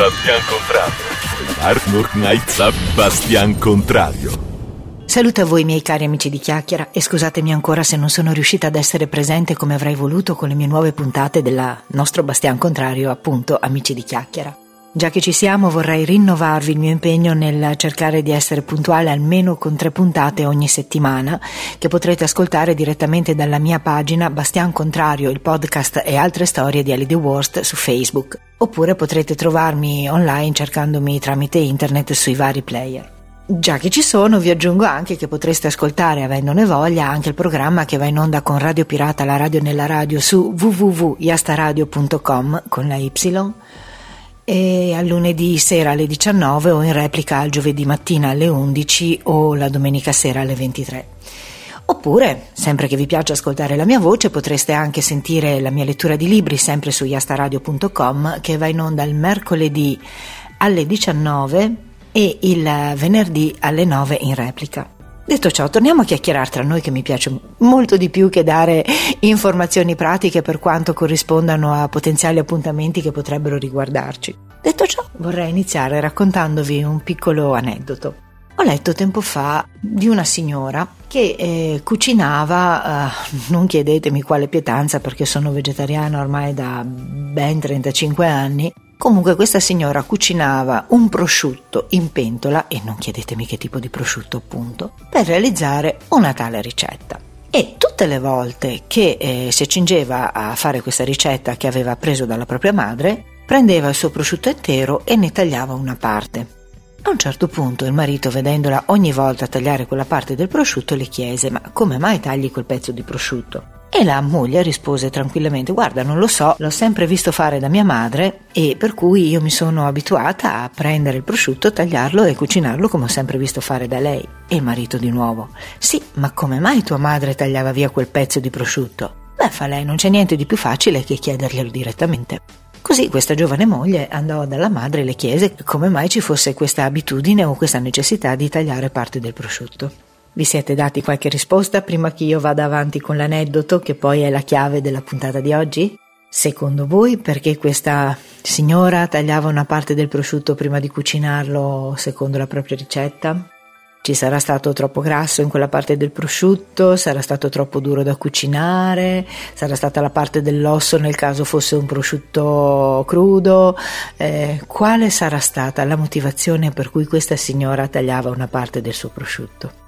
Bastian Contrario. Arnold Knight Bastian Contrario. Saluto a voi miei cari amici di chiacchiera e scusatemi ancora se non sono riuscita ad essere presente come avrei voluto con le mie nuove puntate della nostro Bastian Contrario, appunto Amici di chiacchiera. Già che ci siamo vorrei rinnovarvi il mio impegno nel cercare di essere puntuale almeno con tre puntate ogni settimana che potrete ascoltare direttamente dalla mia pagina Bastian Contrario, il podcast e altre storie di Ali The Worst su Facebook. Oppure potrete trovarmi online cercandomi tramite internet sui vari player. Già che ci sono, vi aggiungo anche che potreste ascoltare, avendone voglia, anche il programma che va in onda con Radio Pirata, la radio nella radio, su www.yastaradio.com con la Y e al lunedì sera alle 19 o in replica al giovedì mattina alle 11 o la domenica sera alle 23. Oppure, sempre che vi piace ascoltare la mia voce, potreste anche sentire la mia lettura di libri sempre su yastaradio.com che va in onda il mercoledì alle 19 e il venerdì alle 9 in replica. Detto ciò, torniamo a chiacchierare tra noi che mi piace molto di più che dare informazioni pratiche per quanto corrispondano a potenziali appuntamenti che potrebbero riguardarci. Detto ciò, vorrei iniziare raccontandovi un piccolo aneddoto. Ho letto tempo fa di una signora che eh, cucinava, eh, non chiedetemi quale pietanza perché sono vegetariana ormai da ben 35 anni, Comunque questa signora cucinava un prosciutto in pentola, e non chiedetemi che tipo di prosciutto appunto, per realizzare una tale ricetta. E tutte le volte che eh, si accingeva a fare questa ricetta che aveva preso dalla propria madre, prendeva il suo prosciutto intero e ne tagliava una parte. A un certo punto il marito, vedendola ogni volta tagliare quella parte del prosciutto, le chiese: Ma come mai tagli quel pezzo di prosciutto? E la moglie rispose tranquillamente: Guarda, non lo so, l'ho sempre visto fare da mia madre e per cui io mi sono abituata a prendere il prosciutto, tagliarlo e cucinarlo come ho sempre visto fare da lei. E il marito di nuovo: Sì, ma come mai tua madre tagliava via quel pezzo di prosciutto? Beh, fa lei, non c'è niente di più facile che chiederglielo direttamente. Così questa giovane moglie andò dalla madre e le chiese come mai ci fosse questa abitudine o questa necessità di tagliare parte del prosciutto. Vi siete dati qualche risposta prima che io vada avanti con l'aneddoto che poi è la chiave della puntata di oggi? Secondo voi perché questa signora tagliava una parte del prosciutto prima di cucinarlo secondo la propria ricetta? Ci sarà stato troppo grasso in quella parte del prosciutto? Sarà stato troppo duro da cucinare? Sarà stata la parte dell'osso nel caso fosse un prosciutto crudo? Eh, quale sarà stata la motivazione per cui questa signora tagliava una parte del suo prosciutto?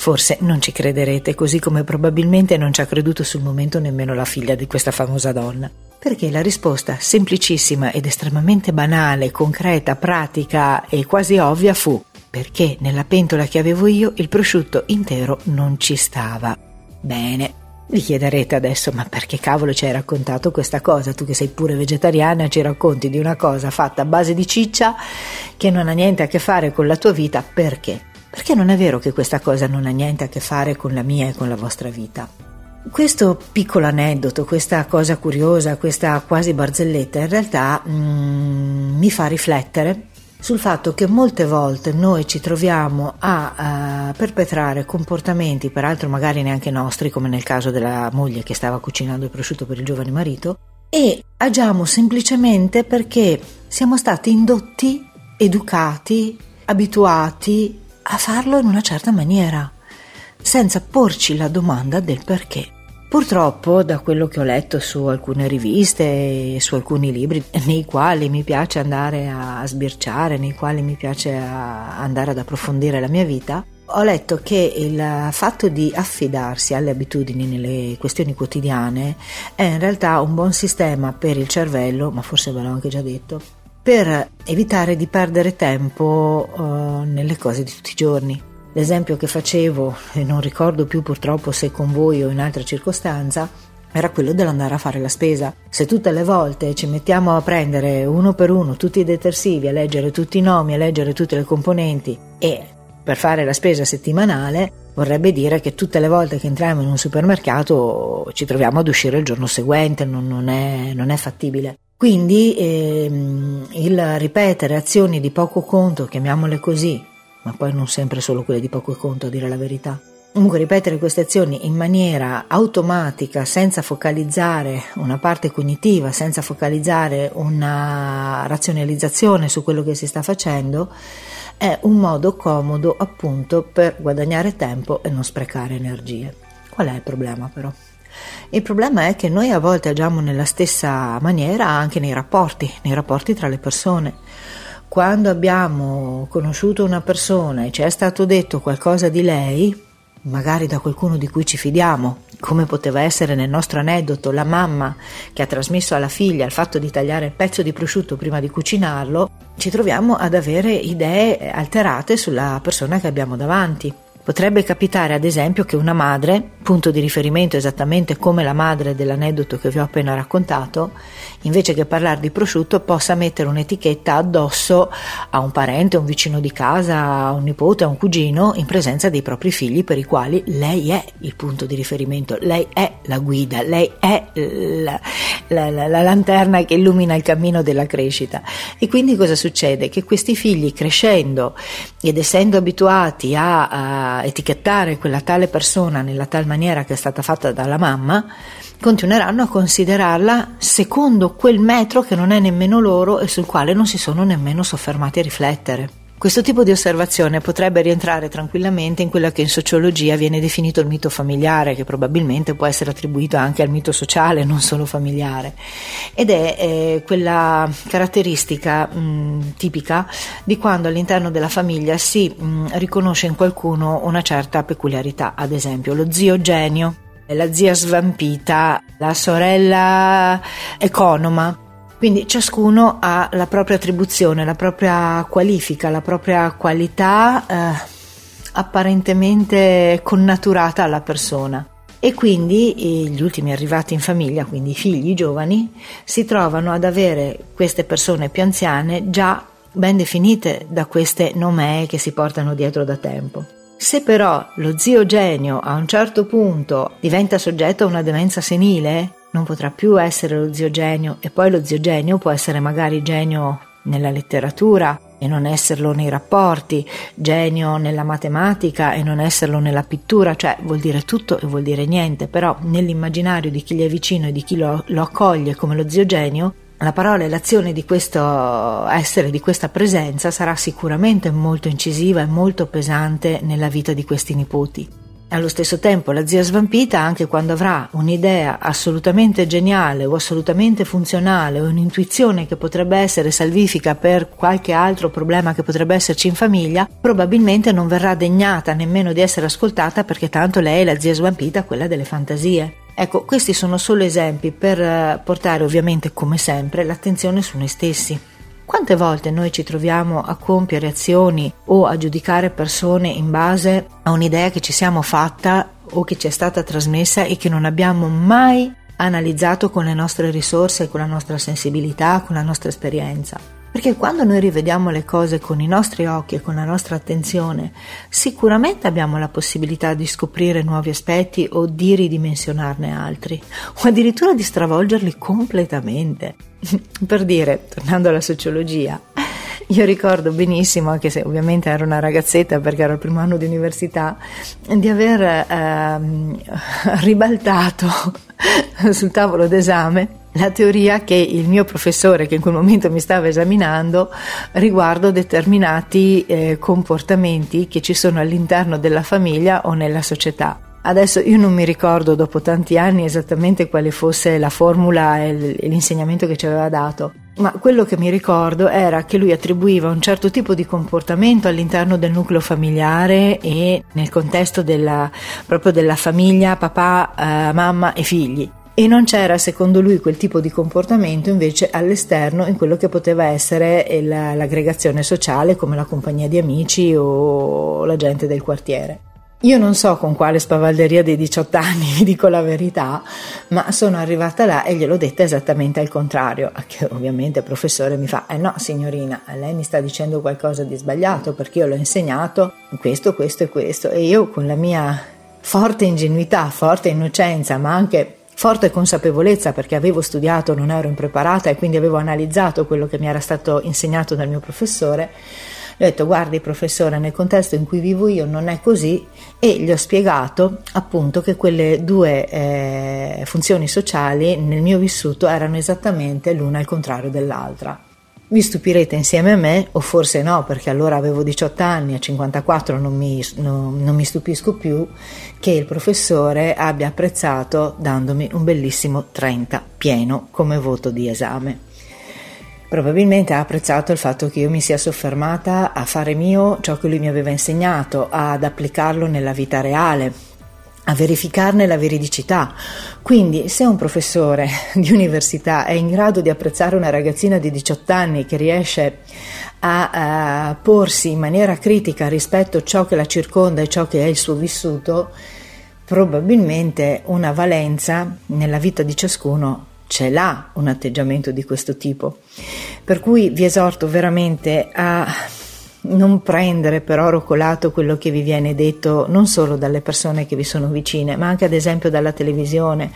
Forse non ci crederete, così come probabilmente non ci ha creduto sul momento nemmeno la figlia di questa famosa donna. Perché la risposta semplicissima ed estremamente banale, concreta, pratica e quasi ovvia fu perché nella pentola che avevo io il prosciutto intero non ci stava. Bene, vi chiederete adesso, ma perché cavolo ci hai raccontato questa cosa? Tu che sei pure vegetariana ci racconti di una cosa fatta a base di ciccia che non ha niente a che fare con la tua vita, perché? Perché non è vero che questa cosa non ha niente a che fare con la mia e con la vostra vita. Questo piccolo aneddoto, questa cosa curiosa, questa quasi barzelletta, in realtà mm, mi fa riflettere sul fatto che molte volte noi ci troviamo a, a perpetrare comportamenti, peraltro magari neanche nostri, come nel caso della moglie che stava cucinando il prosciutto per il giovane marito, e agiamo semplicemente perché siamo stati indotti, educati, abituati a farlo in una certa maniera, senza porci la domanda del perché. Purtroppo, da quello che ho letto su alcune riviste e su alcuni libri nei quali mi piace andare a sbirciare, nei quali mi piace andare ad approfondire la mia vita, ho letto che il fatto di affidarsi alle abitudini nelle questioni quotidiane è in realtà un buon sistema per il cervello, ma forse ve l'ho anche già detto, per evitare di perdere tempo uh, nelle cose di tutti i giorni. L'esempio che facevo, e non ricordo più purtroppo se con voi o in altra circostanza, era quello dell'andare a fare la spesa. Se tutte le volte ci mettiamo a prendere uno per uno tutti i detersivi, a leggere tutti i nomi, a leggere tutte le componenti e per fare la spesa settimanale, vorrebbe dire che tutte le volte che entriamo in un supermercato ci troviamo ad uscire il giorno seguente, non, non, è, non è fattibile. Quindi ehm, il ripetere azioni di poco conto, chiamiamole così, ma poi non sempre solo quelle di poco conto a dire la verità, Comunque ripetere queste azioni in maniera automatica, senza focalizzare una parte cognitiva, senza focalizzare una razionalizzazione su quello che si sta facendo, è un modo comodo appunto per guadagnare tempo e non sprecare energie. Qual è il problema però? Il problema è che noi a volte agiamo nella stessa maniera anche nei rapporti, nei rapporti tra le persone. Quando abbiamo conosciuto una persona e ci è stato detto qualcosa di lei, magari da qualcuno di cui ci fidiamo, come poteva essere nel nostro aneddoto la mamma che ha trasmesso alla figlia il fatto di tagliare il pezzo di prosciutto prima di cucinarlo, ci troviamo ad avere idee alterate sulla persona che abbiamo davanti. Potrebbe capitare ad esempio che una madre, punto di riferimento esattamente come la madre dell'aneddoto che vi ho appena raccontato, invece che parlare di prosciutto possa mettere un'etichetta addosso a un parente, un vicino di casa, a un nipote, a un cugino in presenza dei propri figli per i quali lei è il punto di riferimento, lei è la guida, lei è la, la, la, la lanterna che illumina il cammino della crescita. E quindi cosa succede? Che questi figli crescendo ed essendo abituati a, a etichettare quella tale persona nella tal maniera che è stata fatta dalla mamma, continueranno a considerarla secondo quel metro che non è nemmeno loro e sul quale non si sono nemmeno soffermati a riflettere. Questo tipo di osservazione potrebbe rientrare tranquillamente in quello che in sociologia viene definito il mito familiare, che probabilmente può essere attribuito anche al mito sociale, non solo familiare, ed è eh, quella caratteristica mh, tipica di quando all'interno della famiglia si mh, riconosce in qualcuno una certa peculiarità, ad esempio lo zio genio, la zia svampita, la sorella economa quindi ciascuno ha la propria attribuzione, la propria qualifica, la propria qualità eh, apparentemente connaturata alla persona. E quindi eh, gli ultimi arrivati in famiglia, quindi i figli giovani, si trovano ad avere queste persone più anziane già ben definite da queste nomee che si portano dietro da tempo. Se però lo zio genio a un certo punto diventa soggetto a una demenza senile, non potrà più essere lo zio genio e poi lo zio genio può essere magari genio nella letteratura e non esserlo nei rapporti, genio nella matematica e non esserlo nella pittura, cioè vuol dire tutto e vuol dire niente, però nell'immaginario di chi gli è vicino e di chi lo, lo accoglie come lo zio genio, la parola e l'azione di questo essere, di questa presenza sarà sicuramente molto incisiva e molto pesante nella vita di questi nipoti. Allo stesso tempo la zia svampita, anche quando avrà un'idea assolutamente geniale o assolutamente funzionale o un'intuizione che potrebbe essere salvifica per qualche altro problema che potrebbe esserci in famiglia, probabilmente non verrà degnata nemmeno di essere ascoltata perché tanto lei la zia svampita, quella delle fantasie. Ecco, questi sono solo esempi per eh, portare ovviamente, come sempre, l'attenzione su noi stessi. Quante volte noi ci troviamo a compiere azioni o a giudicare persone in base a un'idea che ci siamo fatta o che ci è stata trasmessa e che non abbiamo mai analizzato con le nostre risorse, con la nostra sensibilità, con la nostra esperienza? Perché quando noi rivediamo le cose con i nostri occhi e con la nostra attenzione, sicuramente abbiamo la possibilità di scoprire nuovi aspetti o di ridimensionarne altri, o addirittura di stravolgerli completamente. per dire, tornando alla sociologia, io ricordo benissimo, anche se ovviamente ero una ragazzetta perché ero al primo anno di università, di aver ehm, ribaltato sul tavolo d'esame la teoria che il mio professore, che in quel momento mi stava esaminando, riguardo determinati eh, comportamenti che ci sono all'interno della famiglia o nella società. Adesso io non mi ricordo dopo tanti anni esattamente quale fosse la formula e l'insegnamento che ci aveva dato, ma quello che mi ricordo era che lui attribuiva un certo tipo di comportamento all'interno del nucleo familiare e nel contesto della, proprio della famiglia, papà, eh, mamma e figli e non c'era secondo lui quel tipo di comportamento invece all'esterno in quello che poteva essere l'aggregazione sociale come la compagnia di amici o la gente del quartiere. Io non so con quale spavalderia dei 18 anni, vi dico la verità, ma sono arrivata là e gliel'ho detta esattamente al contrario, che ovviamente il professore mi fa, eh no signorina, lei mi sta dicendo qualcosa di sbagliato perché io l'ho insegnato questo, questo e questo e io con la mia forte ingenuità, forte innocenza, ma anche forte consapevolezza perché avevo studiato, non ero impreparata e quindi avevo analizzato quello che mi era stato insegnato dal mio professore, Gli ho detto guardi professore, nel contesto in cui vivo io non è così e gli ho spiegato appunto che quelle due eh, funzioni sociali nel mio vissuto erano esattamente l'una al contrario dell'altra. Vi stupirete insieme a me, o forse no, perché allora avevo 18 anni, a 54 non mi, no, non mi stupisco più, che il professore abbia apprezzato dandomi un bellissimo 30 pieno come voto di esame. Probabilmente ha apprezzato il fatto che io mi sia soffermata a fare mio ciò che lui mi aveva insegnato, ad applicarlo nella vita reale, a verificarne la veridicità. Quindi, se un professore di università è in grado di apprezzare una ragazzina di 18 anni che riesce a, a porsi in maniera critica rispetto a ciò che la circonda e ciò che è il suo vissuto, probabilmente una valenza nella vita di ciascuno ce l'ha un atteggiamento di questo tipo. Per cui vi esorto veramente a non prendere per oro colato quello che vi viene detto non solo dalle persone che vi sono vicine, ma anche ad esempio dalla televisione,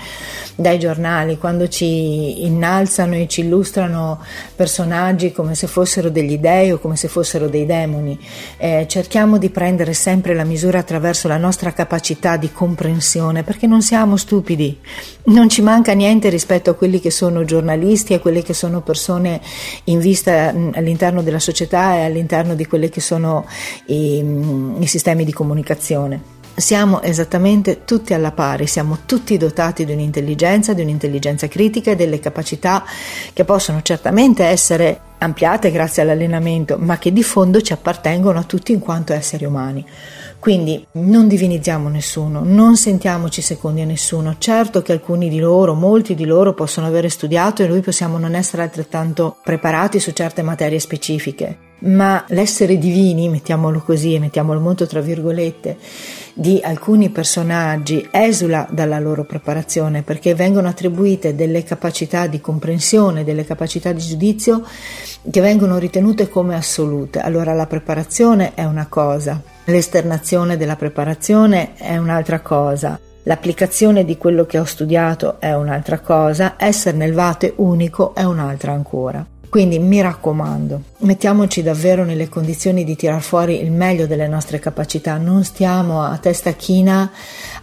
dai giornali, quando ci innalzano e ci illustrano personaggi come se fossero degli dei o come se fossero dei demoni. Eh, cerchiamo di prendere sempre la misura attraverso la nostra capacità di comprensione, perché non siamo stupidi, non ci manca niente rispetto a quelli che sono giornalisti, a quelle che sono persone in vista all'interno della società e all'interno di quelli che sono i, i sistemi di comunicazione. Siamo esattamente tutti alla pari, siamo tutti dotati di un'intelligenza, di un'intelligenza critica e delle capacità che possono certamente essere ampliate grazie all'allenamento, ma che di fondo ci appartengono a tutti in quanto esseri umani. Quindi non divinizziamo nessuno, non sentiamoci secondi a nessuno. Certo che alcuni di loro, molti di loro possono avere studiato e noi possiamo non essere altrettanto preparati su certe materie specifiche, ma l'essere divini, mettiamolo così e mettiamolo molto tra virgolette, di alcuni personaggi esula dalla loro preparazione perché vengono attribuite delle capacità di comprensione, delle capacità di giudizio che vengono ritenute come assolute. Allora la preparazione è una cosa, L'esternazione della preparazione è un'altra cosa, l'applicazione di quello che ho studiato è un'altra cosa, essere nel vate unico è un'altra ancora. Quindi mi raccomando, mettiamoci davvero nelle condizioni di tirar fuori il meglio delle nostre capacità, non stiamo a testa china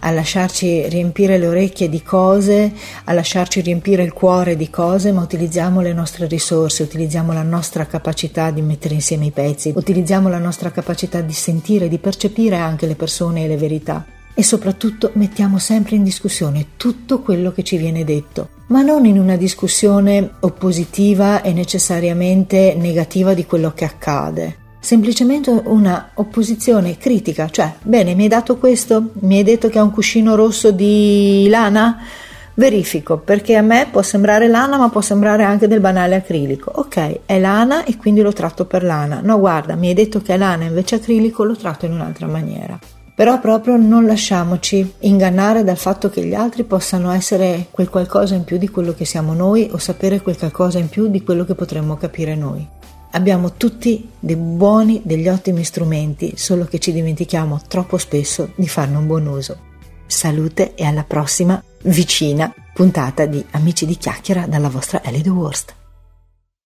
a lasciarci riempire le orecchie di cose, a lasciarci riempire il cuore di cose, ma utilizziamo le nostre risorse, utilizziamo la nostra capacità di mettere insieme i pezzi, utilizziamo la nostra capacità di sentire, di percepire anche le persone e le verità. E soprattutto mettiamo sempre in discussione tutto quello che ci viene detto, ma non in una discussione oppositiva e necessariamente negativa di quello che accade. Semplicemente una opposizione critica, cioè, bene, mi hai dato questo, mi hai detto che ha un cuscino rosso di lana, verifico perché a me può sembrare lana ma può sembrare anche del banale acrilico. Ok è lana e quindi lo tratto per lana. No guarda mi hai detto che è lana invece acrilico lo tratto in un'altra maniera però proprio non lasciamoci ingannare dal fatto che gli altri possano essere quel qualcosa in più di quello che siamo noi o sapere quel qualcosa in più di quello che potremmo capire noi. Abbiamo tutti dei buoni, degli ottimi strumenti, solo che ci dimentichiamo troppo spesso di farne un buon uso. Salute e alla prossima vicina puntata di Amici di Chiacchiera dalla vostra Ellie The Worst.